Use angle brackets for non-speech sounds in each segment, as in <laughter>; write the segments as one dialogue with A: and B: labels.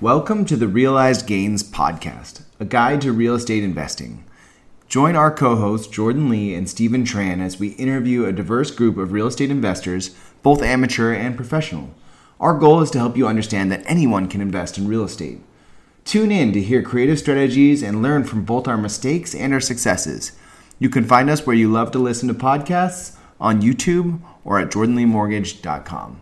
A: Welcome to the Realized Gains Podcast, a guide to real estate investing. Join our co hosts Jordan Lee and Steven Tran as we interview a diverse group of real estate investors, both amateur and professional. Our goal is to help you understand that anyone can invest in real estate. Tune in to hear creative strategies and learn from both our mistakes and our successes. You can find us where you love to listen to podcasts on YouTube or at jordanleemortgage.com.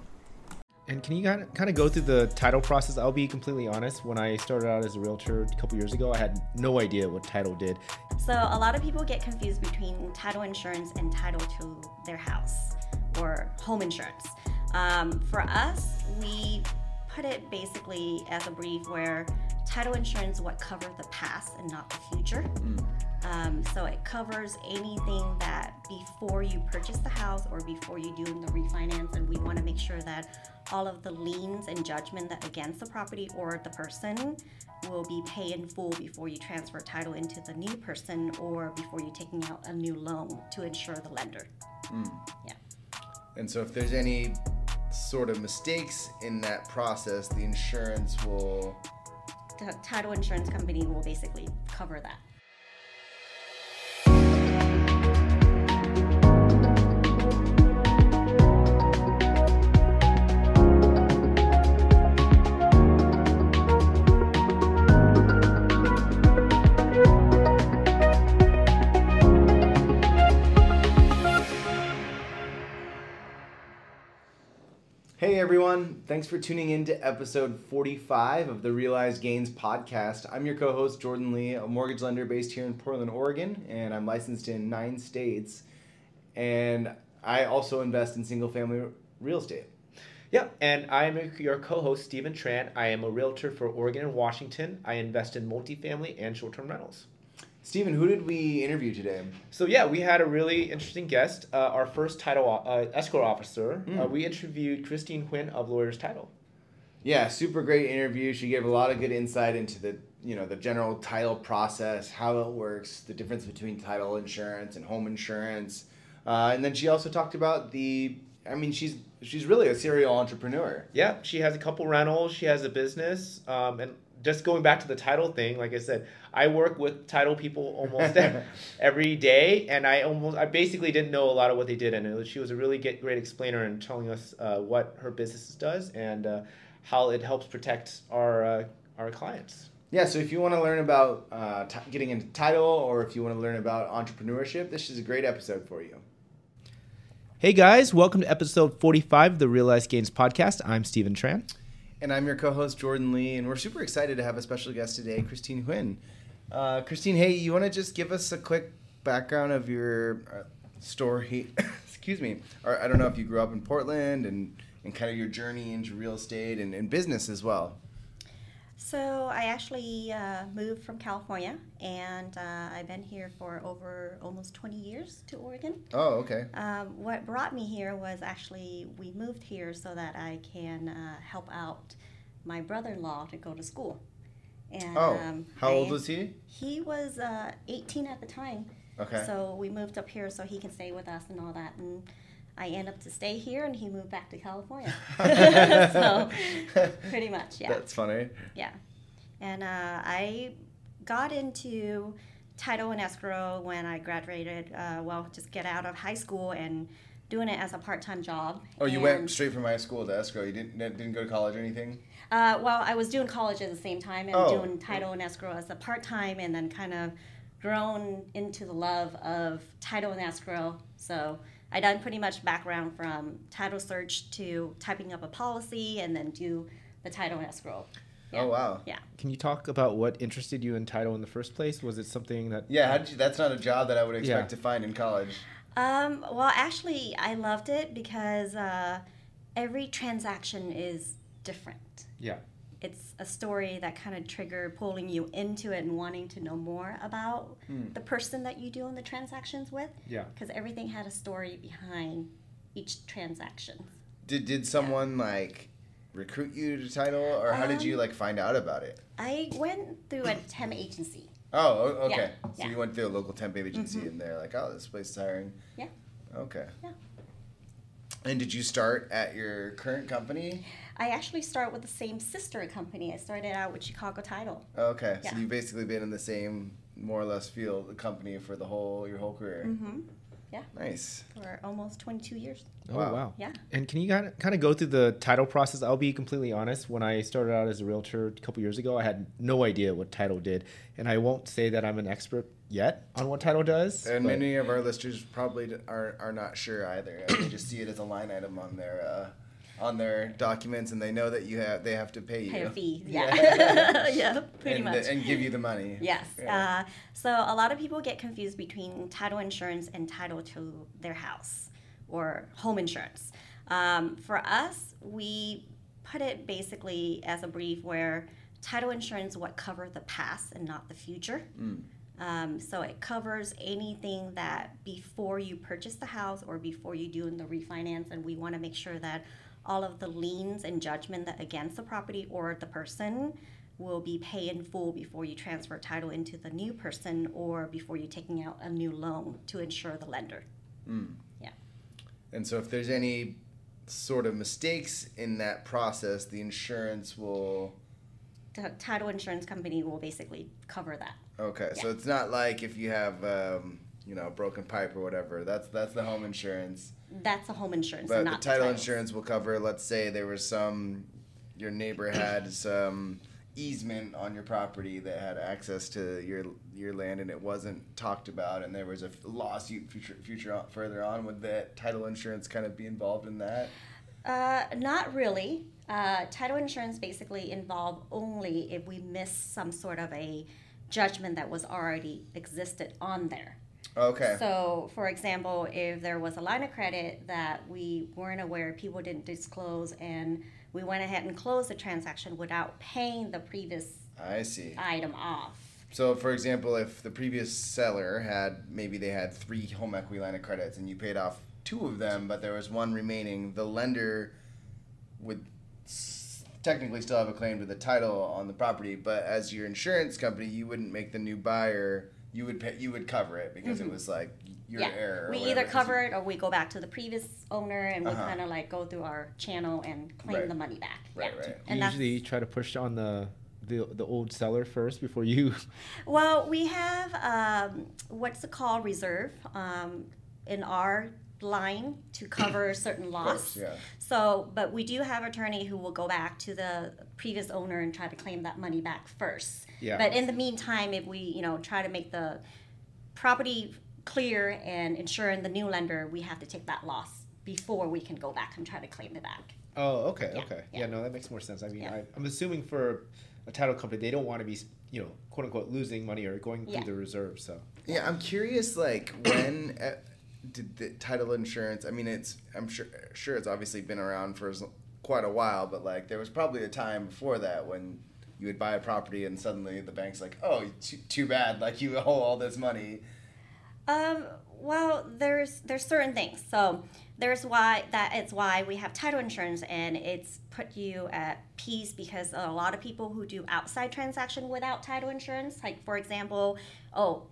B: And can you kind of, go through the title process? I'll be completely honest. When I started out as a realtor a couple years ago, I had no idea what title did.
C: So a lot of people get confused between title insurance and title to their house or home insurance. Um, for us, we put it basically as a brief where title insurance what covers the past and not the future. Mm. Um, so it covers anything that before you purchase the house or before you do the refinance, and we want to make sure that all of the liens and judgment that against the property or the person will be paid in full before you transfer title into the new person or before you're taking out a new loan to insure the lender. Mm.
A: Yeah. And so if there's any sort of mistakes in that process, the insurance will.
C: The title insurance company will basically cover that.
A: Everyone. Thanks for tuning in to episode 45 of the Realized Gains podcast. I'm your co host, Jordan Lee, a mortgage lender based here in Portland, Oregon, and I'm licensed in nine states. And I also invest in single family real estate.
B: Yeah, and I'm your co host, Steven Tran. I am a realtor for Oregon and Washington. I invest in multifamily and short term rentals.
A: Steven, who did we interview today?
B: So yeah, we had a really interesting guest. Uh, our first title uh, escrow officer. Mm. Uh, we interviewed Kristine Huynh of Lawyers Title.
A: Yeah, super great interview. She gave a lot of good insight into the you know the general title process, how it works, the difference between title insurance and home insurance, uh, and then she also talked about the. I mean, she's she's really a serial entrepreneur.
B: Yeah, she has a couple rentals. She has a business, um, and just going back to the title thing, like I said, I work with title people almost <laughs> every day, and I almost, I basically didn't know a lot of what they did, and was, she was a really get, great explainer in telling us uh, what her business does and uh, how it helps protect our uh, our clients.
A: Yeah, so if you want to learn about uh, t- getting into title, or if you want to learn about entrepreneurship, this is a great episode for you.
B: Hey guys, welcome to episode 45 of the Realized Gains podcast. I'm Steven Tran.
A: And I'm your co host, Jordan Lee, and we're super excited to have a special guest today, Kristine Huynh. Uh, Kristine, hey, you want to just give us a quick background of your uh, story? <coughs> Excuse me. Or I don't know if you grew up in Portland and, and kind of your journey into real estate and, and business as well.
C: So I actually uh, moved from California, and uh, I've been here for over almost 20 years to Oregon.
A: Oh, okay.
C: Um, what brought me here was actually we moved here so that I can uh, help out my brother-in-law to go to school.
A: And, oh, um, how I, old was he?
C: He was uh, 18 at the time.
A: Okay.
C: So we moved up here so he can stay with us and all that, and I end up to stay here, and he moved back to California. <laughs> <laughs> so pretty much, yeah.
A: That's funny.
C: Yeah, and uh, I got into title and escrow when I graduated. Uh, well, just get out of high school and doing it as a part-time job.
A: Oh, you went straight from high school to escrow. You didn't didn't go to college or anything.
C: Uh, well, I was doing college at the same time and oh. doing title and escrow as a part-time, and then kind of grown into the love of title and escrow. So I done pretty much background from title search to typing up a policy and then do the title and escrow.
A: Yeah. Oh wow!
C: Yeah.
B: Can you talk about what interested you in title in the first place? Was it something that?
A: Yeah, how did you, that's not a job that I would expect yeah. to find in college.
C: Um, well, actually, I loved it because uh, every transaction is different.
B: Yeah
C: it's a story that kind of trigger pulling you into it and wanting to know more about mm. the person that you do in the transactions with.
B: Yeah.
C: Because everything had a story behind each transaction.
A: Did did someone yeah. like recruit you to title, or how um, did you um, like find out about it?
C: I went through a temp agency.
A: Oh, okay. Yeah. So yeah. you went through a local temp agency, mm-hmm. and they're like, "Oh, this place is hiring."
C: Yeah.
A: Okay.
C: Yeah.
A: And did you start at your current company?
C: I actually start with the same sister company. I started out with Chicago Title.
A: Okay, so you've basically been in the same, more or less, field the company for the whole your whole career.
C: Mm-hmm. Yeah,
A: Nice.
C: for almost 22 years.
B: Oh
A: Wow.
B: wow.
C: Yeah.
B: And can you kind of, go through the title process? I'll be completely honest. When I started out as a realtor a couple years ago, I had no idea what title did, and I won't say that I'm an expert yet on what title does.
A: And
B: but-
A: many of our listeners probably are, are not sure either. They just see it as a line item on their uh, on their documents, and they know that you have they have to pay you.
C: Pay a fee. <laughs>
A: Yeah.
C: Yeah. <laughs> yeah, pretty
A: and,
C: much.
A: and give you the money.
C: Yes.
A: Yeah.
C: Uh, so a lot of people get confused between title insurance and title to their house or home insurance. Um, for us, we put it basically as a brief where title insurance what cover the past and not the future.
A: Mm.
C: Um, so it covers anything that before you purchase the house or before you do in the refinance, and we want to make sure that all of the liens and judgment that against the property or the person will be paid in full before you transfer title into the new person or before you're taking out a new loan to insure the lender.
A: Mm.
C: Yeah.
A: And so if there's any sort of mistakes in that process, the insurance will.
C: The title insurance company will basically cover that.
A: Okay, so it's not like if you have um, you know a broken pipe or whatever. That's that's the home insurance.
C: That's a home insurance,
A: But
C: and
A: the
C: not
A: title insurance will cover. Let's say there was some, your neighbor had some easement on your property that had access to your your land, and it wasn't talked about, and there was a lawsuit future future on, further on. Would that title insurance kind of be involved in that?
C: Uh, not really. Uh, title insurance basically involve only if we miss some sort of a judgment that was already existed on there.
A: Okay.
C: So, for example, if there was a line of credit that we weren't aware, people didn't disclose, and we went ahead and closed the transaction without paying the previous
A: I see.
C: item off.
A: So, for example, if the previous seller had maybe they had three home equity line of credits and you paid off two of them, but there was one remaining, the lender would technically still have a claim to the title on the property. But as your insurance company, you wouldn't make the new buyer. You would pay, you would cover it because it was like your
C: Mm-hmm. yeah,
A: error.
C: we either cover it or we go back to the previous owner and we
A: Uh-huh.
C: kind of like go through our channel and claim
A: Right.
C: the money back.
A: Right,
C: yeah.
A: right.
B: you
C: And that's-
B: usually try to push on the, the the old seller first before you. <laughs>
C: Well, we have um, what's it called reserve um, in our line to cover certain loss.
A: course, yeah.
C: So, but we do have attorney who will go back to the previous owner and try to claim that money back first.
B: Yeah.
C: But in the meantime, if we you know try to make the property clear and insuring the new lender, we have to take that loss before we can go back and try to claim it back.
B: Oh, okay,
C: Yeah,
B: okay. Yeah.
C: yeah.
B: no, that makes more sense. I mean,
C: Yeah.
B: I, I'm assuming for a title company, they don't want to be, you know, quote unquote, losing money or going through the reserve. So,
A: Yeah, I'm curious. Like when uh, did the title insurance? I mean, it's I'm sure sure it's obviously been around for quite a while, but like there was probably a time before that when you would buy a property and suddenly the bank's like, oh, too, too bad, like you owe all this money.
C: Um, well, there's there's certain things. So there's why that it's why we have title insurance and it's put you at peace because a lot of people who do outside transaction without title insurance, like for example, oh,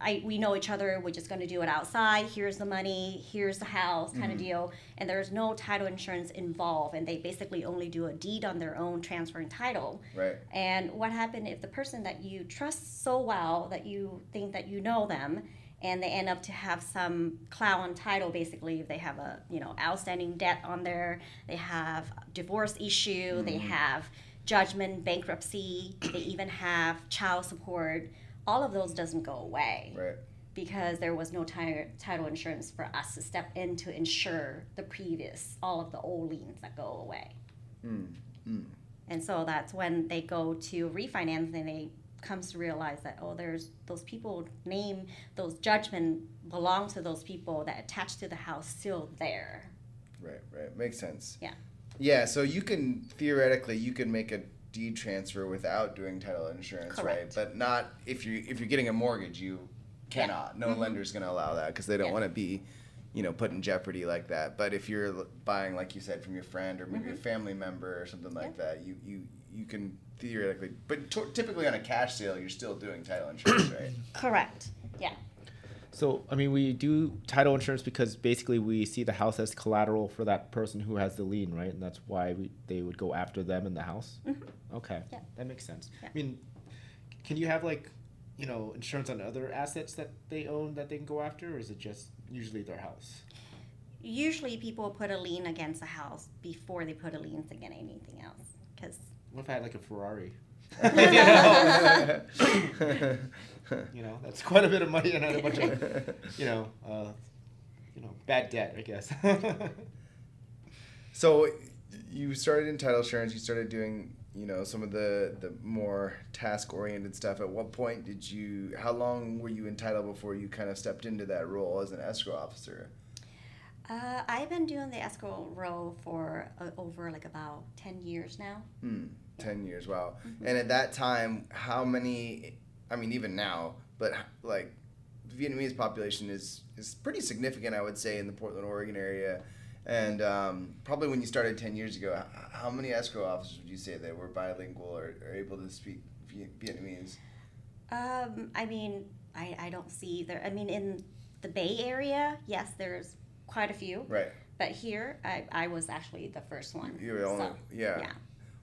C: I we know each other, we're just going to do it outside. Here's the money, here's the house, kind of mm-hmm. deal, and there's no title insurance involved, and they basically only do a deed on their own, transferring title.
A: Right.
C: And what happened if the person that you trust so well that you think that you know them and they end up to have some clout on title basically if they have a you know outstanding debt on there they have divorce issue they mm-hmm. have judgment bankruptcy they even have child support all of those doesn't go away
A: Right.
C: because there was no ti- title insurance for us to step in to insure the previous all of the old liens that go away
A: Mm. Mm.
C: and so that's when they go to refinance and they comes to realize that oh there's those people name those judgment belong to those people that attached to the house still there
A: Right. Right. Makes sense.
C: Yeah.
A: Yeah. So you can theoretically you can make a deed transfer without doing title insurance, right? But not if you if you're getting a mortgage, you cannot. No
C: Mhm.
A: lender's going to allow that because they don't
C: Yeah.
A: want to be, you know, put in jeopardy like that. But if you're buying, like you said, from your friend or maybe a
C: Mhm.
A: family member or something like that, you you you can theoretically. But t- typically on a cash sale, you're still doing title insurance, right? <coughs>
C: correct yeah
B: So, I mean, we do title insurance because basically we see the house as collateral for that person who has the lien, right? And that's why we, they would go after them in the house. Okay,
C: Yeah.
B: that makes sense.
C: Yeah.
B: I mean, can you have like, you know, insurance on other assets that they own that they can go after, or is it just usually their house?
C: Usually, people put a lien against a house before they put a lien against anything else. Because
B: What if I had like a Ferrari? <laughs> <laughs> You know, that's quite a bit of money and a bunch of, you know, uh, you know, bad debt, I guess. <laughs>
A: So you started in title insurance. You started doing, you know, some of the the more task oriented stuff. At what point did you? How long were you entitled before you kind of stepped into that role as an escrow officer?
C: uh, I've been doing the escrow role for uh, over like about 10 years now.
A: Hmm, ten years. Wow. And at that time, how many? I mean, even now, but like the Vietnamese population is is pretty significant. I would say in the Portland, Oregon area. And um, probably when you started 10 years ago, how many escrow officers would you say that were bilingual or, or able to speak Vietnamese?
C: Um, I mean, I, I don't see there. I mean, in the Bay Area, yes, there's quite a few.
A: Right.
C: But here, I, I was actually the first one.
A: You were the only,
C: So,
A: yeah.
C: yeah.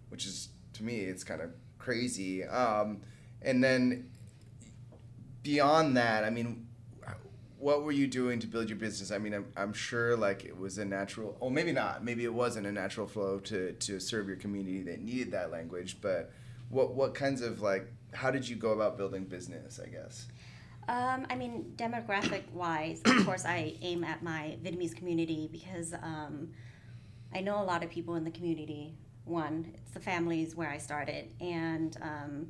A: Which is to me, it's kind of crazy. Um, and then beyond that, I mean, what were you doing to build your business? I mean, I'm, I'm sure like it was a natural, or maybe not. Maybe it wasn't a natural flow to to serve your community that needed that language. But what what kinds of like, how did you go about building business? I guess.
C: Um, I mean, demographic wise, of course, I aim at my Vietnamese community because um, I know a lot of people in the community. One, it's the families where I started, and um,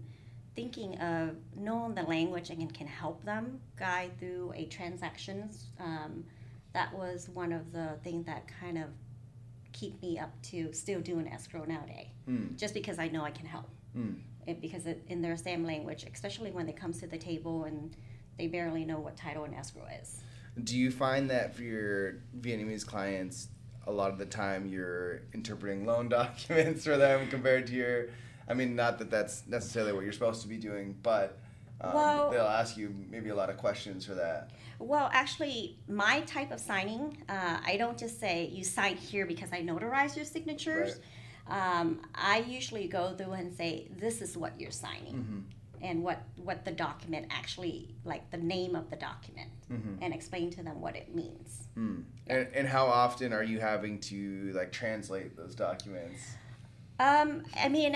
C: thinking of knowing the language and can help them guide through a transactions. Um, that was one of the things that kind of keep me up to still doing escrow nowadays,
A: Hmm.
C: just because I know I can help
A: Hmm.
C: it, because it, in their same language, especially when it comes to the table and they barely know what title and escrow is.
A: Do you find that for your Vietnamese clients, a lot of the time you're interpreting loan <laughs> documents for them compared to your? I mean, not that that's necessarily what you're supposed to be doing, but um,
C: Well-
A: they'll ask you maybe a lot of questions for that.
C: Well, actually, my type of signing, uh, I don't just say you sign here because I notarize your signatures. Um, I usually go through and say this is what you're signing.
A: Mm-hmm.
C: And what, what the document actually, like the name of the document,
A: Mhm.
C: and explain to them what it means.
A: Hmm. And, and how often are you having to like translate those documents?
C: Um, I mean,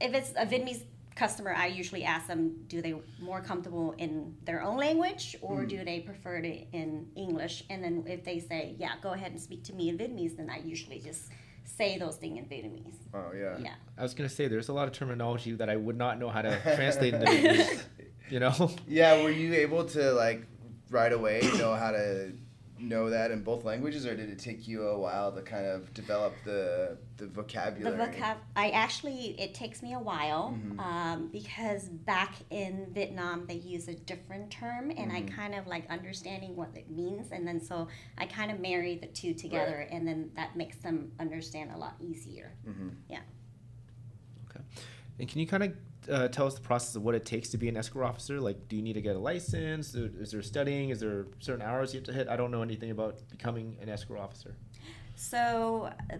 C: if it's a Vietnamese customer, I usually ask them, do they more comfortable in their own language or
A: Hmm.
C: do they prefer it in English? And then if they say, yeah, go ahead and speak to me in Vietnamese, then I usually just say those things in Vietnamese.
A: Oh yeah.
C: Yeah.
B: I was gonna say there's a lot of terminology that I would not know how to <laughs> translate into Vietnamese, you know.
A: Yeah. Were you able to like right away know how to know that in both languages, or did it take you a while to kind of develop the the vocabulary?
C: The
A: vocabulary?
C: vocab, I actually, it takes me a while
A: Mhm.
C: um, because back in Vietnam, they use a different term, and I
A: Mhm.
C: kind of like understanding what it means. And then so I kind of marry the two together, and then that makes them understand a lot easier.
A: hmm Yeah.
B: Okay, And can you kind of uh, tell us the process of what it takes to be an escrow officer? Like, do you need to get a license? Is is there studying? Is there certain hours you have to hit? I don't know anything about becoming an escrow officer.
C: So, uh,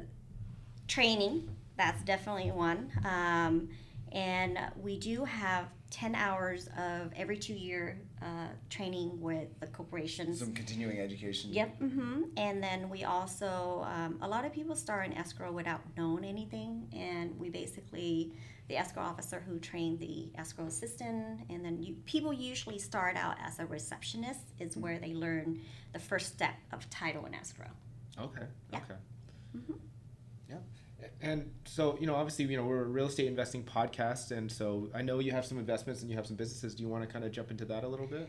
C: training, that's definitely one. Um, and we do have 10 hours of every two year uh, training with the corporations.
A: Some continuing education.
C: Yep. Mm-hmm. And then we also, um, a lot of people start in escrow without knowing anything. And we basically, the escrow officer who trained the escrow assistant, and then you, people usually start out as a receptionist, is where they learn the first step of title and escrow.
B: Okay.
C: Yeah.
B: Okay.
C: Mhm.
B: Yeah. And so, you know, obviously, you know, we're a real estate investing podcast, and so I know you have some investments and you have some businesses. Do you want to kind of jump into that a little bit?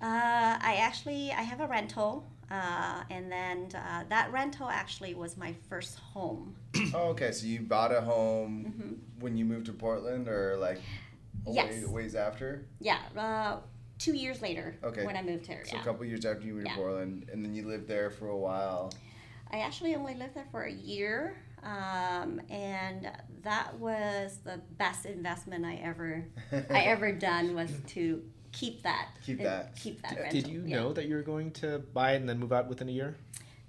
C: Uh, I actually I have a rental, uh, and then uh, that rental actually was my first home.
A: Oh, okay. So you bought a home
C: hmm
A: when you moved to Portland, or like a
C: Yes.
A: ways, ways after?
C: Yeah, uh, two years later
A: Okay.
C: when I moved here.
A: So
C: yeah.
A: a couple years after you moved
C: Yeah.
A: to Portland, and then you lived there for a while.
C: I actually only lived there for a year um, and that was the best investment I ever I <laughs> ever done was to keep that
A: Keep that.
C: keep that
B: Did,
C: rental.
B: did you
C: yeah.
B: know that you were going to buy it and then move out within a year?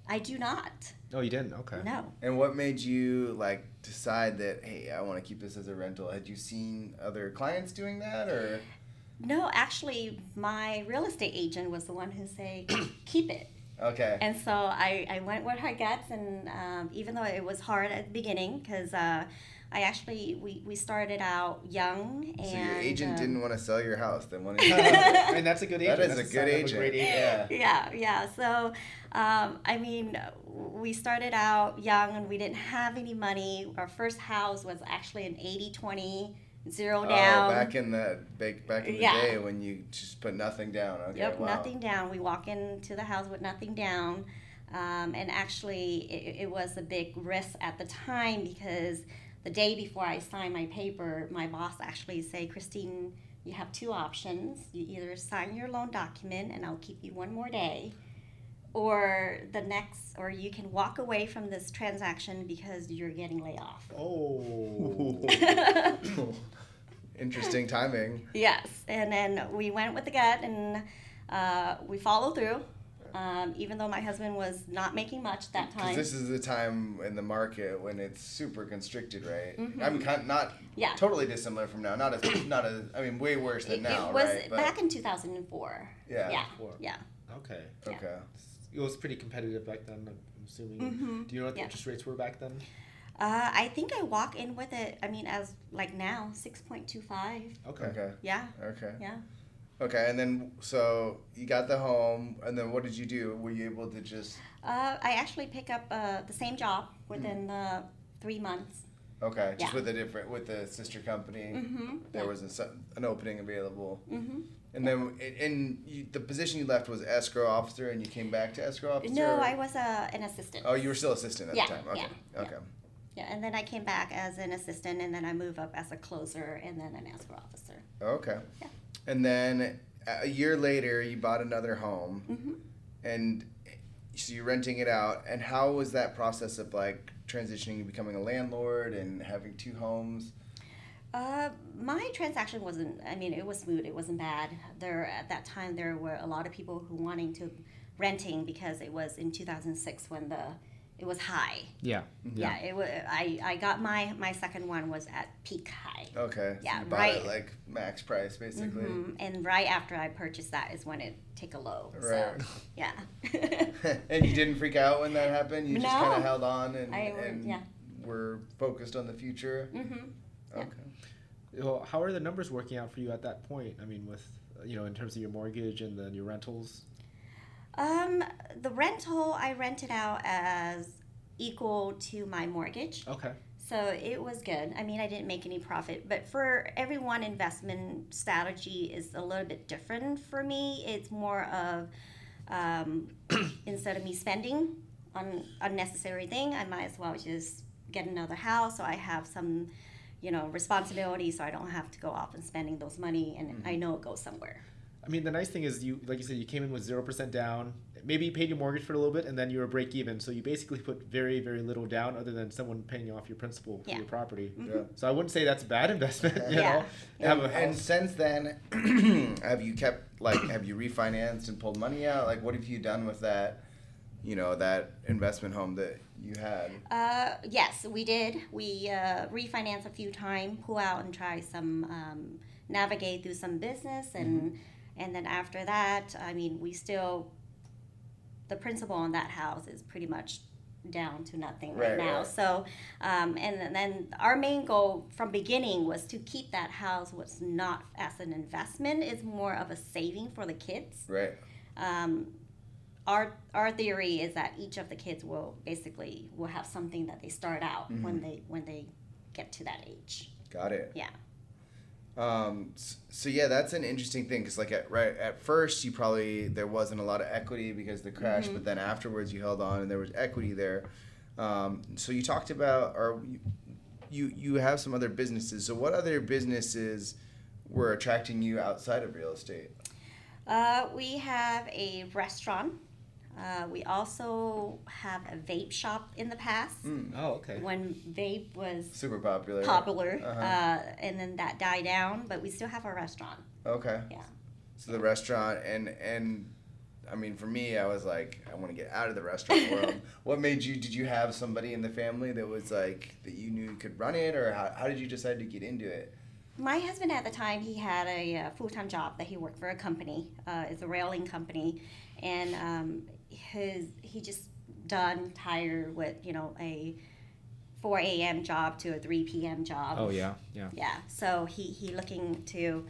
C: I do not.
B: Oh, you didn't. Okay.
C: No.
A: And what made you like decide that hey, I want to keep this as a rental? Had you seen other clients doing that, or
C: No, actually, my real estate agent was the one who say <coughs> keep it.
A: okay?
C: And so I, I went with her guts, and um, even though it was hard at the beginning, because uh, I actually we, we started out young and
A: so your agent
C: um,
A: didn't want to sell your house. Then what? <laughs> <laughs>
B: and that's a good agent.
A: is
B: That's
A: a
B: sign
A: good
B: of
A: agent. Yeah.
C: yeah, yeah. So, um, I mean, we started out young and we didn't have any money. Our first house was actually an 80 20, zero
A: Oh,
C: down.
A: back in the back back in the
C: Yeah.
A: day when you just put nothing down. Okay.
C: Yep,
A: wow.
C: nothing down. We walk into the house with nothing down. Um, and actually, it, it was a big risk at the time because the day before I signed my paper, my boss actually said, Kristine, you have two options. You either sign your loan document and I'll keep you one more day, or the next, or you can walk away from this transaction because you're getting laid off.
B: Oh. <laughs>
A: Interesting timing.
C: Yes, and then we went with the gut and uh, we followed through. Um, even though my husband was not making much that
A: Because
C: time.
A: this is the time in the market when it's super constricted, right?
C: Mhm.
A: I'm kind not
C: Yeah.
A: totally dissimilar from now. Not as not as I mean way worse than
C: it,
A: now,
C: it was
A: right? But-
C: back in 2004.
A: Yeah.
C: Yeah.
B: Four.
C: Yeah.
B: Okay.
C: yeah.
A: okay.
B: It was pretty competitive back then. I'm assuming.
C: Mhm.
B: Do you know what the
C: Yeah.
B: interest rates were back then?
C: Uh, I think I walk in with it. I mean, as like now, 6.25.
B: Okay.
A: Okay.
C: Yeah.
A: Okay.
C: Yeah.
A: Okay. And then so you got the home, and then what did you do? Were you able to just
C: Uh, I actually pick up uh, the same job within the three months.
A: okay just
C: Yeah.
A: with a different with the sister company?
C: Mm-hmm.
A: There was a, an opening available,
C: Mm-hmm.
A: and then and you, the position you left was escrow officer, and you came back to escrow officer.
C: No,
A: or-
C: I was uh, an assistant.
A: Oh, you were still assistant at
C: Yeah,
A: the time. Okay.
C: yeah, yeah.
A: Okay.
C: Yeah, and then I came back as an assistant, and then I moved up as a closer, and then an escrow officer.
A: Okay.
C: Yeah.
A: And then a year later, you bought another home,
C: Mm-hmm.
A: and so you're renting it out. And how was that process of like transitioning to becoming a landlord and having two homes?
C: Uh, my transaction wasn't. I mean, it was smooth. It wasn't bad. There at that time, there were a lot of people who wanting to renting because it was in 2006 when the it was high.
B: Yeah.
C: Yeah, it was. I I got my my second one was at peak high.
A: Okay. so
C: Yeah,
A: you
C: right.
A: it like max price basically.
C: Mhm. And right after I purchased that is when it take a low.
A: Right.
C: So <laughs> yeah. <laughs>
A: and you didn't freak out when that happened. You just kind of held on and,
C: I would-
A: and
C: yeah.
A: were focused on the future.
C: Mm-hmm. Yeah.
A: Okay.
B: Well, how are the numbers working out for you at that point? I mean, with you know, in terms of your mortgage and then your rentals.
C: Um, the rental I rented out as equal to my mortgage.
B: Okay.
C: So it was good. I mean, I didn't make any profit, but for everyone, investment strategy is a little bit different. For me, it's more of um, <coughs> instead of me spending on unnecessary thing, I might as well just get another house so I have some, you know, responsibility so I don't have to go off and spending those money and I know it goes somewhere.
B: I mean, the nice thing is you, like you said, you came in with zero percent down. Maybe you paid your mortgage for a little bit, and then you were break even. So you basically put very, very little down, other than someone paying off your principal for
C: Yeah.
B: your property.
A: Yeah.
B: So I wouldn't say that's a bad <laughs> investment. You
C: Yeah.
B: know, have
A: And,
B: a
A: and since then, <clears throat> have you kept like have you refinanced and pulled money out? Like, what have you done with that? You know, that investment home that you had.
C: Uh, yes, we did. We uh, refinanced a few times, pull out and try some, um, navigate through some business, and and then after that, I mean, we still, the principal on that house is pretty much down to nothing right,
A: Right,
C: now.
A: right.
C: So, um, and then our main goal from beginning was to keep that house was not as an investment. It's more of a saving for the kids
A: Right.
C: um, our our theory is that each of the kids will basically will have something that they start out when they when they get to that age.
A: Got it.
C: Yeah.
A: Um, so yeah, that's an interesting thing because like at right at first you probably there wasn't a lot of equity because of the crash,
C: Mm-hmm.
A: but then afterwards you held on and there was equity there. Um, so you talked about or you, you you have some other businesses. So what other businesses were attracting you outside of real estate?
C: Uh, we have a restaurant. Uh, we also have a vape shop in the past
B: Oh, okay.
C: when vape was
A: Super popular.
C: popular,
A: Uh-huh.
C: uh, and then that died down. But we still have our restaurant.
A: Okay.
C: Yeah.
A: So the restaurant and and I mean for me I was like I want to get out of the restaurant <laughs> world. what made you did you have somebody in the family that was like that you knew could run it or how, how did you decide to get into it?
C: My husband at the time, he had a, uh full-time job that he worked for a company. Uh, it's a railing company, and um, his he just done tired with you know a 4 a.m. job to a 3 p.m. job.
B: Oh yeah, yeah.
C: Yeah. So he he looking to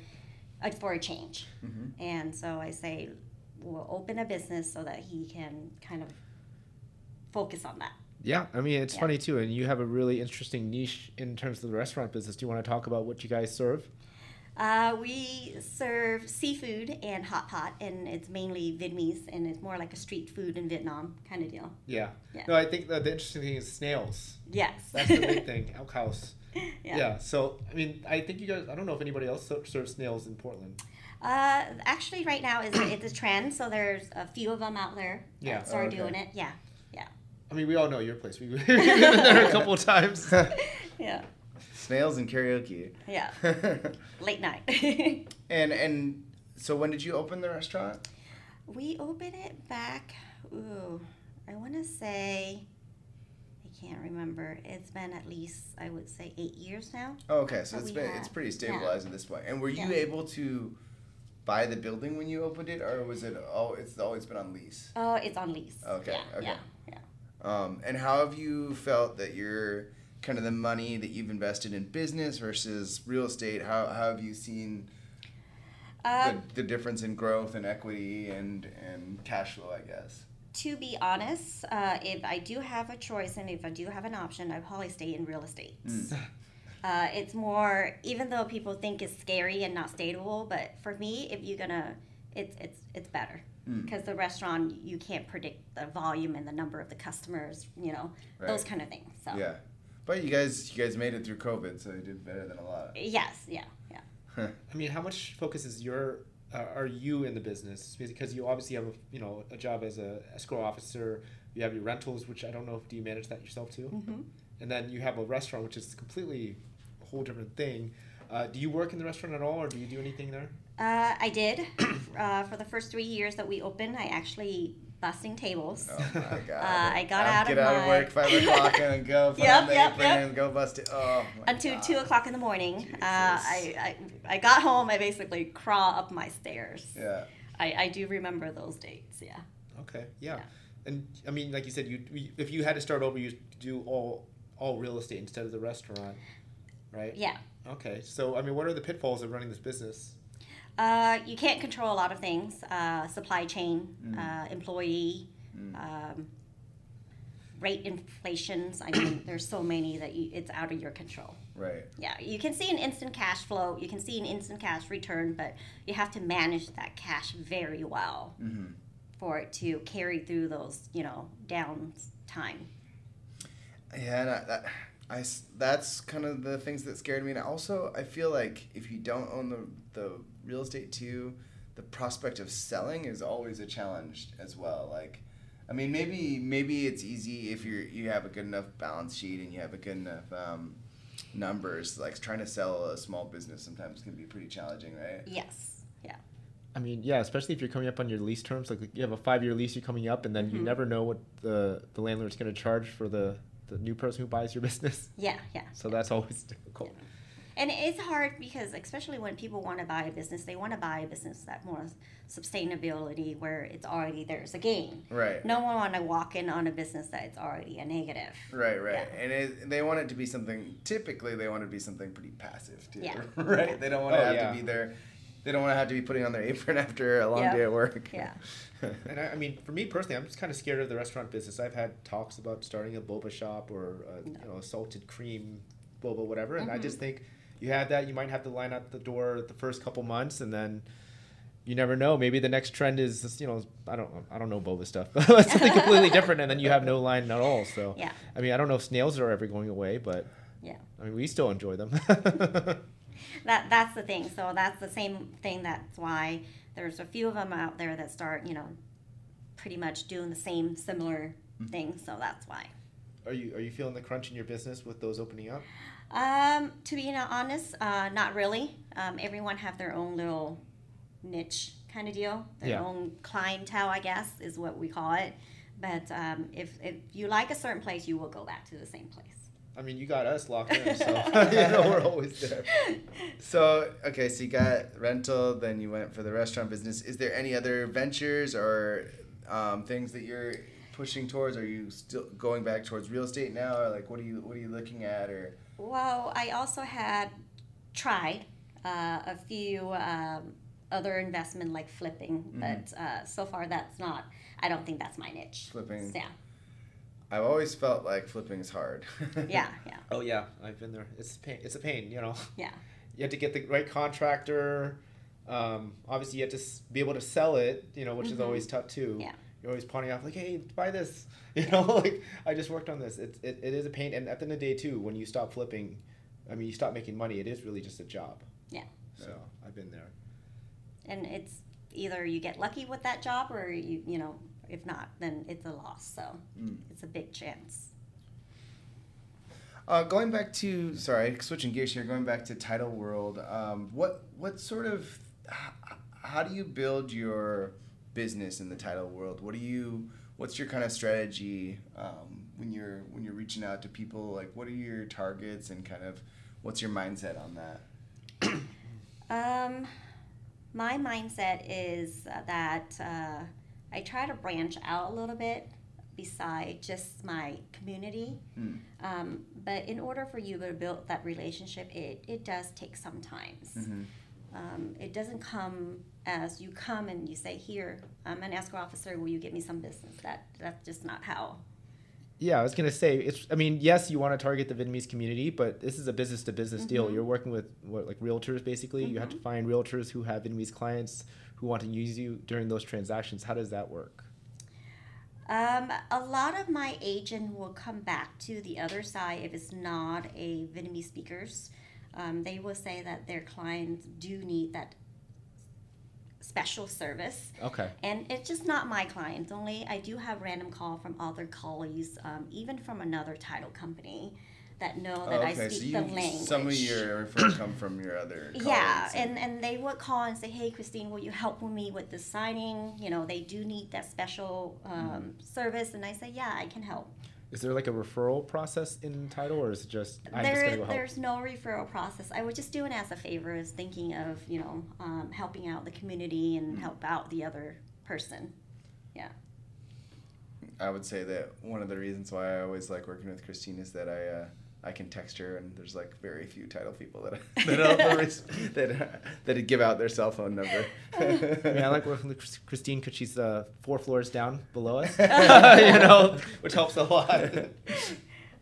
C: uh, for a change,
A: Mhm.
C: and so I say we'll open a business so that he can kind of focus on that.
B: Yeah, I mean it's
C: Yeah.
B: funny too, and you have a really interesting niche in terms of the restaurant business. Do you want to talk about what you guys serve?
C: Uh, we serve seafood and hot pot, and it's mainly Vietnamese, and it's more like a street food in Vietnam kind of deal.
B: Yeah.
C: Yeah.
B: No, I think the, the interesting thing is snails.
C: Yes.
B: That's the big <laughs> thing. Elk House.
C: yeah.
B: Yeah. So I mean, I think you guys. I don't know if anybody else serves snails in Portland.
C: Uh, actually, right now is it's a trend, so there's a few of them out there
B: Yeah.
C: that started
A: Okay.
C: doing it. Yeah. Yeah.
B: I mean, we all know your place. We- <laughs> We've been <laughs> there a couple of times.
C: Yeah.
A: Snails and karaoke.
C: Yeah. <laughs> Late night. <laughs>
A: and and so when did you open the restaurant?
C: we opened it back. Ooh, I want to say. I can't remember. It's been at least I would say eight years now.
A: Oh, okay, so it's been
C: had.
A: it's pretty stabilized at this point. And were you
C: Yeah.
A: able to buy the building when you opened it, or was it oh it's always been on lease?
C: Oh, it's on lease.
A: Okay,
C: Yeah.
A: okay.
C: Yeah. Yeah.
A: Um, and how have you felt that your kind of the money that you've invested in business versus real estate? How, how have you seen
C: Uh,
A: the, the difference in growth and equity and, and cash flow? I guess.
C: to be honest, uh, if I do have a choice and if I do have an option, I'd probably stay in real estate.
A: Mm. <laughs>
C: Uh, it's more, even though people think it's scary and not stable, but for me, if you're gonna, it's it's it's better
A: Mm.
C: because the restaurant you can't predict the volume and the number of the customers, you know, those kind of things. So
A: Yeah, but you guys you guys made it through COVID, so you did better than a lot.
C: yes, yeah, yeah.
B: I mean, how much focus is your uh, are you in the business? Because you obviously have a you know a job as a escrow officer. You have your rentals, which I don't know if do you manage that yourself too,
C: hmm
B: and then you have a restaurant, which is completely a whole different thing. Uh, do you work in the restaurant at all, or do you do anything there?
C: Uh, I did. <coughs> uh, for the first three years that we opened, I actually busting tables.
A: Oh my god!
C: Uh, I got
A: I'd
C: out
A: get
C: of
A: out of
C: my-
A: work five o'clock and go <laughs>
C: Yep, yep, yep.
A: and go bust it. Oh
C: until
A: God.
C: two o'clock in the morning. Uh, I, I I got home. I basically crawl up my stairs.
A: Yeah.
C: I, I do remember those dates. Yeah.
B: Okay, yeah.
C: Yeah.
B: And I mean, like you said, you if you had to start over, you do all all real estate instead of the restaurant, right?
C: Yeah.
B: Okay, so I mean, what are the pitfalls of running this business?
C: Uh, you can't control a lot of things. Uh, supply chain,
A: Mm.
C: uh, employee,
A: Mm.
C: um, rate inflations. I mean, <clears throat> there's so many that you, it's out of your control.
A: Right.
C: Yeah, you can see an instant cash flow. You can see an instant cash return, but you have to manage that cash very well
A: Mm-hmm.
C: for it to carry through those, you know, down time.
A: Yeah, and I, that, I that's kind of the things that scared me. And also, I feel like if you don't own the the real estate too, the prospect of selling is always a challenge as well. Like, I mean, maybe maybe it's easy if you're you have a good enough balance sheet and you have a good enough um, numbers. Like trying to sell a small business sometimes can be pretty challenging, right?
C: Yes. Yeah.
B: I mean, yeah, especially if you're coming up on your lease terms. Like you have a five year lease you're coming up, and then you
C: Mhm.
B: never know what the the landlord's going to charge for the the new person who buys your <laughs> business.
C: Yeah. Yeah.
B: So that's always <laughs> difficult.
C: And it's hard because, especially when people want to buy a business, they want to buy a business that more sustainability, where it's already there's a gain.
A: Right.
C: No one want to walk in on a business that it's already a negative.
A: Right, right,
C: Yeah.
A: and it, they want it to be something. Typically, they want it to be something pretty passive too.
C: Yeah. <laughs>
A: right.
C: Yeah.
A: They don't want to
B: Oh,
A: have
B: yeah.
A: to be there. They don't want to have to be putting on their apron <laughs> after a long
C: Yeah.
A: day at work.
C: Yeah. <laughs>
B: And I, I mean, for me personally, I'm just kind of scared of the restaurant business. I've had talks about starting a boba shop or a, you know a salted cream boba, whatever, and I
C: Mhm.
B: just think you have that, you might have to line out the door the first couple months, and then you never know. Maybe the next trend is just, you know I don't I don't know boba stuff, <laughs> but something <laughs> completely different, and then you have no line at all. So
C: Yeah.
B: I mean, I don't know if snails are ever going away, but
C: Yeah.
B: I mean, we still enjoy them. <laughs>
C: That that's the thing. So that's the same thing. That's why there's a few of them out there that start, you know, pretty much doing the same similar mm-hmm. thing. So that's why.
B: Are you are you feeling the crunch in your business with those opening up?
C: Um, to be honest, uh, not really. Um, everyone have their own little niche kind of deal, their
B: Yeah.
C: own clientele, I guess, is what we call it. But um, if, if you like a certain place, you will go back to the same place.
B: I mean, you got us locked in, so <laughs> <laughs> you know we're always there.
A: So okay, so you got rental, then you went for the restaurant business. Is there any other ventures or um, things that you're pushing towards? Are you still going back towards real estate now, or like what are you what are you looking at? Or
C: Well, I also had tried uh, a few um, other investment like flipping, but uh, so far that's not. I don't think that's my niche.
A: Flipping.
C: Yeah,
A: I've always felt like flipping is hard. <laughs>
C: yeah, yeah,
B: Oh yeah, I've been there. It's a pain. It's a pain, you know.
C: yeah.
B: You have to get the right contractor. Um, obviously, you have to be able to sell it, you know, which is
C: Mhm.
B: always tough too.
C: Yeah.
B: You're always pointing off like, "Hey, buy this," <laughs> you know. <laughs> like I just worked on this. It's it, it is a pain, and at the end of the day too, when you stop flipping, I mean, you stop making money. It is really just a job.
C: Yeah.
B: So I've been there.
C: And it's either you get lucky with that job, or you you know, if not, then it's a loss. So
A: Mm.
C: it's a big chance.
A: Uh, going back to sorry, switching gears here. Going back to Title World, um, what what sort of h- how do you build your business in the title world? What do you what's your kind of strategy um, when you're when you're reaching out to people? Like, what are your targets and kind of what's your mindset on that? <coughs>
C: Um, my mindset is that uh, I try to branch out a little bit beside just my community.
A: Hmm.
C: Um, but in order for you to build that relationship, it, it does take some times.
A: Mhm.
C: Um, it doesn't come as you come and you say, "Here, I'm an escrow officer. Will you get me some business?" That that's just not how.
B: Yeah, I was gonna say it's. I mean, yes, you want to target the Vietnamese community, but this is a business to business deal.
C: Mhm.
B: You're working with what like realtors basically. You have to find realtors who have Vietnamese clients who want to use you during those transactions. How does that work?
C: Um, a lot of my agent will come back to the other side if it's not a Vietnamese speakers. Um, they will say that their clients do need that special service.
B: Okay.
C: And it's just not my clients only. I do have random call from other colleagues, um, even from another title company, that know that
A: Oh,
C: I
A: okay,
C: speak
A: so you
C: the language.
A: some of your referrals come from your other <clears throat>
C: Yeah, and, and they would call and say, "Hey, Kristine, will you help me with the signing? You know, they do need that special um, service." And I say, "Yeah, I can help."
B: Is there like a referral process in title, or is it just I'm just
C: there,
B: gonna go help?
C: there's no referral process. I would just do it as a favor, as thinking of you know um, helping out the community and help out the other person. Yeah.
A: I would say that one of the reasons why I always like working with Kristine is that I uh, I can text her and there's like very few title people that <laughs> that <laughs> that that give out their cell phone number.
B: I mean, I like working with Kristine because she's uh, four floors down below us, <laughs> you know, which helps a lot.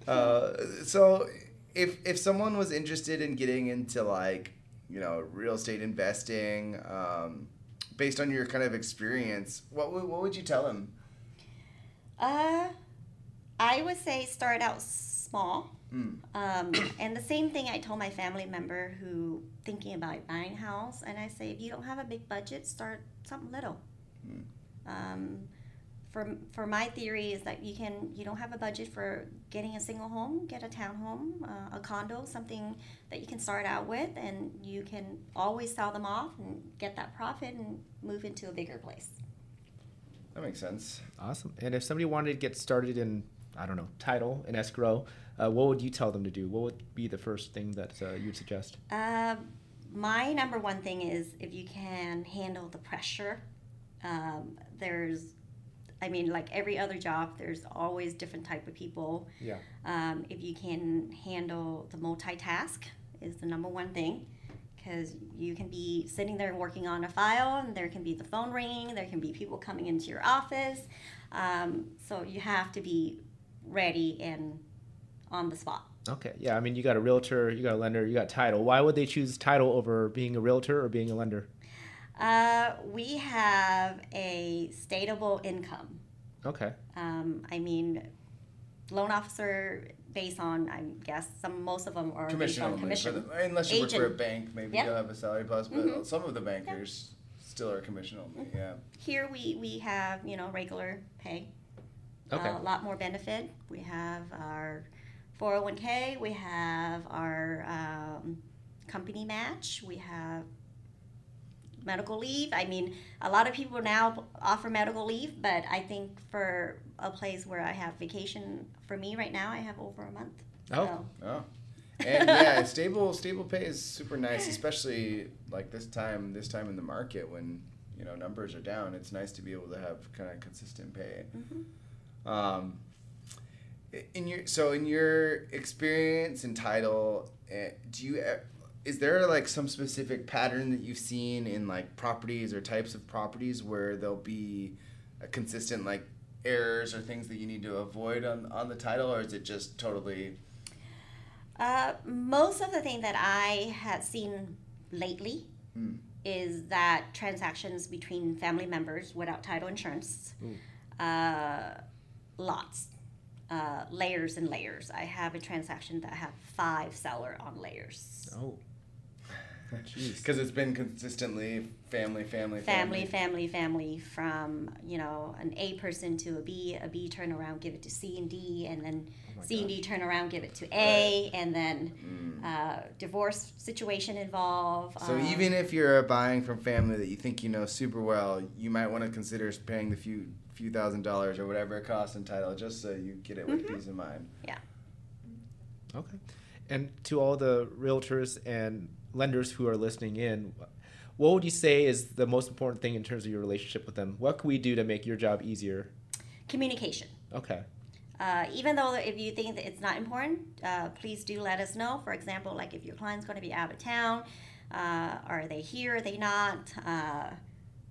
A: uh, so if if someone was interested in getting into like you know real estate investing, um, based on your kind of experience, what would, what would you tell them?
C: Uh, I would say start out small.
A: Mm.
C: Um, and the same thing I told my family member who thinking about buying a house, and I say if you don't have a big budget, start something little.
A: Mm.
C: Um, for, for my theory is that you can you don't have a budget for getting a single home, get a townhome, uh, a condo, something that you can start out with, and you can always sell them off and get that profit and move into a bigger place.
A: That makes sense.
B: Awesome. And if somebody wanted to get started in, I don't know, title and escrow, uh, what would you tell them to do? What would be the first thing that uh, you would suggest?
C: Um, my number one thing is if you can handle the pressure. Um, there's, I mean, like every other job, there's always different type of people.
B: Yeah.
C: Um, if you can handle the multitask, is the number one thing, because you can be sitting there working on a file, and there can be the phone ringing, there can be people coming into your office. Um, so you have to be ready and on the spot.
B: Okay. Yeah. I mean, you got a realtor, you got a lender, you got title. Why would they choose title over being a realtor or being a lender?
C: Uh, we have a stateable income.
B: Okay.
C: Um, I mean, loan officer based on I guess some most of them are based
A: Commission
C: on
A: only,
C: commission.
A: for the- unless you work for a bank, maybe
C: Yeah.
A: you'll have a salary plus. But
C: Mhm.
A: some of the bankers Still are commission only. Yeah.
C: Here we, we have, you know, regular pay.
B: Okay.
C: A lot more benefit. We have our 401k, we have our um, company match, we have medical leave. I mean, a lot of people now offer medical leave, but I think for a place where I have vacation, for me right now, I have over a month.
B: Oh.
C: So,
A: Oh. <laughs> And yeah, stable stable pay is super nice, especially like this time this time in the market when you know numbers are down. It's nice to be able to have kind of consistent pay.
C: mhm.
A: Um, in your so in your experience in title, eh, do you eh, is there like some specific pattern that you've seen in like properties or types of properties where there'll be a consistent like errors or things that you need to avoid on on the title, or is it just totally
C: Uh, most of the thing that I have seen lately
A: Mm.
C: is that transactions between family members without title insurance,
B: Mm.
C: uh, lots, uh, layers and layers. I have a transaction that have five seller on layers.
B: Oh. Jeez.
A: Because it's been consistently family, family,
C: Family, family, family, family from you know an A person to a B, a B turn around, give it to C and D, and then
B: Oh my
C: C and. D turn around, give it to A, and then
A: Mm.
C: uh, divorce situation involved.
A: So
C: um,
A: even if you're buying from family that you think you know super well, you might want to consider paying the few few thousand dollars or whatever it costs in title just so you get it with
C: Mhm.
A: peace of mind. Yeah.
B: Okay. And to all the realtors and lenders who are listening in, what would you say is the most important thing in terms of your relationship with them? What can we do to make your job easier?
C: communication.
B: Okay.
C: Uh, even though if you think that it's not important, uh, please do let us know. For example, like if your client's going to be out of town, uh, are they here? Are they not?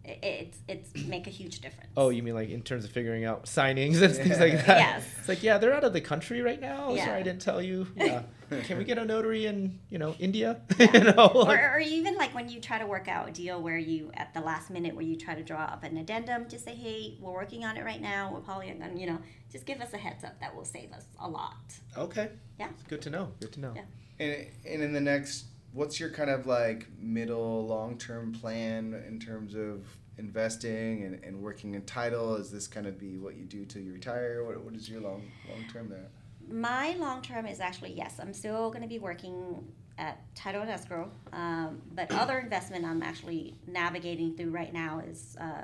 C: It, it's it's make a huge difference.
B: Oh, you mean like in terms of figuring out signings and things like that?
C: Yes.
B: It's like, yeah, they're out of the country right now.
C: Yeah.
B: Sorry, I didn't tell you. <laughs> Yeah. <laughs> Can we get a notary in, you know, India? <laughs> you know,
C: or,
B: like-
C: or even like when you try to work out a deal where you at the last minute where you try to draw up an addendum just say hey we're working on it right now we're probably gonna you know just give us a heads up that will save us a lot
B: okay.
C: Yeah.
B: It's good to know. Good to know.
C: Yeah.
A: And and in the next, what's your kind of like middle long term plan in terms of investing and, and working in title? Is this kind of be what you do till you retire? What what is your long long term there?
C: my long term is actually yes i'm still going to be working at title and escrow um, but <coughs> other investment i'm actually navigating through right now is uh,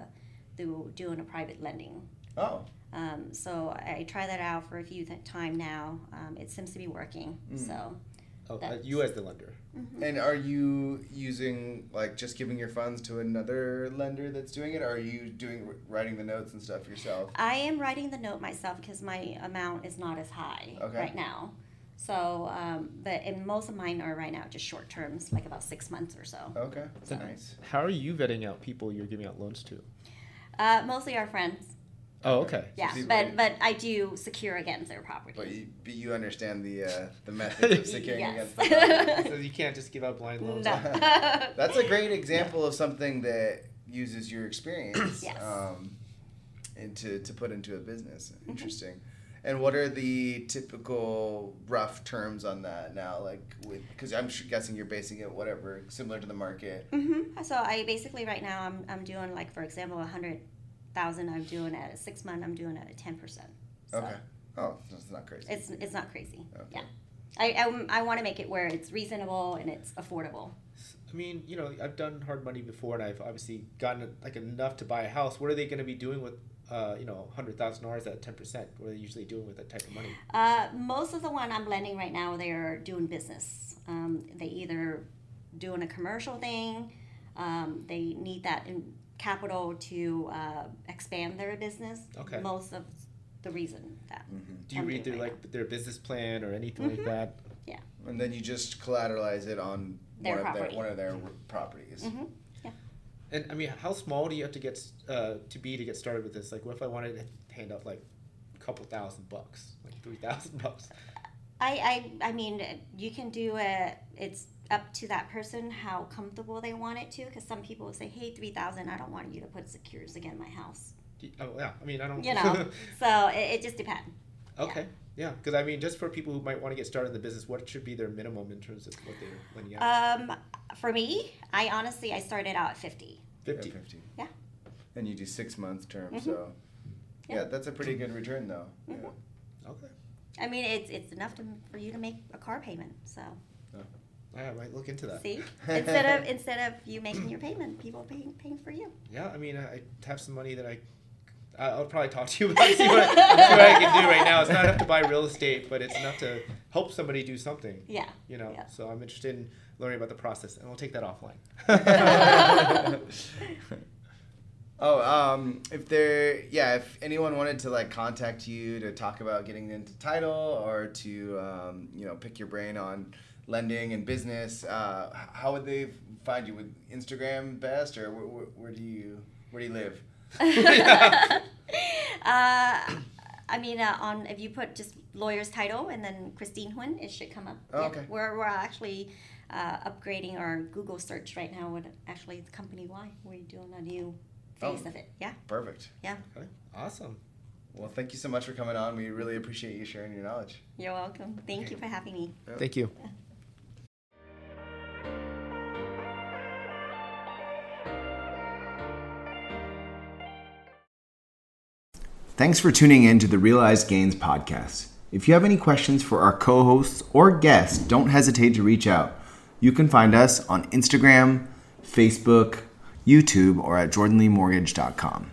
C: through doing a private lending
A: Oh,
C: um, so i try that out for a few th- time now um, it seems to be working
A: Mm.
C: so
B: Oh, uh, you as the lender.
C: Mhm.
A: and are you using like just giving your funds to another lender that's doing it, or are you doing writing the notes and stuff yourself?
C: I am writing the note myself because my amount is not as high
A: Okay.
C: right now. So, um, but and most of mine are right now just short terms, like about six months or so.
A: Okay,
B: So-
A: nice.
B: How are you vetting out people you're giving out loans to?
C: Uh, mostly our friends.
B: Oh, okay.
C: Yeah,
A: people-
C: but but I do secure against their property.
A: But you, but you understand the uh, the <laughs> methods of securing
C: Yes.
A: against the property.
B: so you can't just give out blind loans.
C: No. <laughs>
A: That's a great example of something that uses your experience
C: Yes.
A: um, and to, to put into a business.
C: Mm-hmm.
A: Interesting. And what are the typical rough terms on that now? Like, with because I'm sure, guessing you're basing it whatever similar to the market.
C: Mm-hmm. So I basically right now I'm I'm doing like for example a hundred thousand I'm doing it at a six month I'm doing it at a ten percent. So
A: Okay. Oh, that's not crazy.
C: It's it's not crazy.
A: Okay.
C: Yeah. I, I, I want to make it where it's reasonable and it's affordable.
B: I mean, you know, I've done hard money before, and I've obviously gotten like enough to buy a house. What are they going to be doing with, uh, you know, hundred thousand dollars at ten percent? What are they usually doing with that type of money?
C: Uh, most of the one I'm lending right now, they're doing business. Um, they either doing a commercial thing, um, they need that in capital to uh, expand their business.
B: Okay.
C: Most of the reason that.
A: Mhm.
B: Do you
C: I'm
B: read
C: doing
B: through
C: right
B: like their business plan or anything like
C: Mhm.
B: that? Yeah.
A: And then you just collateralize it on
C: Their
A: one of their one of their properties.
C: Mm-hmm.
B: And I mean, how small do you have to get uh, to be to get started with this? Like, what if I wanted to hand out like a couple thousand bucks, like three thousand <laughs> bucks?
C: I, I, I mean, you can do it. It's up to that person how comfortable they want it to. Because some people will say, "Hey, three thousand. I don't want you to put secures against my house."
B: Oh yeah, I mean, I don't.
C: You <laughs> know. so it, it just depends.
B: okay. Yeah, because I mean, just for people who might want to get started in the business, what should be their minimum in terms of what they're lending out?
C: Um, for me, I honestly I started out at fifty.
B: 50.
A: Yeah, 50.
C: Yeah.
A: And you do six month term, so yeah.
C: Yeah.
A: that's a pretty good return though. Yeah.
B: Okay.
C: I mean, it's it's enough to, for you to make a car payment. So
B: I might look into that.
C: see, <laughs> instead of instead of you making your payment, people are paying paying for you.
B: Yeah, I mean, I I have some money that I. I- I'll probably talk to you <laughs> about see what, I, see what I can do right now. It's not enough to buy real estate, but it's enough to help somebody do something.
C: Yeah.
B: You know,
C: Yeah.
B: so I'm interested in learning about the process, and we'll take that offline. <laughs>
A: Oh, um, if there, yeah, if anyone wanted to like contact you to talk about getting into title or to, um, you know, pick your brain on lending and business, uh, how would they find you? Would Instagram best, or where, where, where do you where do you live? <laughs> <laughs>
C: Uh, I mean, uh, on if you put just lawyer's title and then Kristine Huynh, it should come up.
A: Oh,
C: Yeah.
A: okay.
C: We're, we're actually uh, upgrading our Google search right now with actually it's company Y. We're doing a new phase
A: Oh.
C: of it. Yeah.
A: Perfect.
C: Yeah.
B: Okay. Awesome.
A: Well, thank you so much for coming on. We really appreciate you sharing your knowledge.
C: You're welcome. Thank you for having me.
B: Thank you.
A: Thanks for tuning in to the Realized Gains podcast. If you have any questions for our co hosts or guests, don't hesitate to reach out. You can find us on Instagram, Facebook, YouTube, or at jordanleemortgage.com.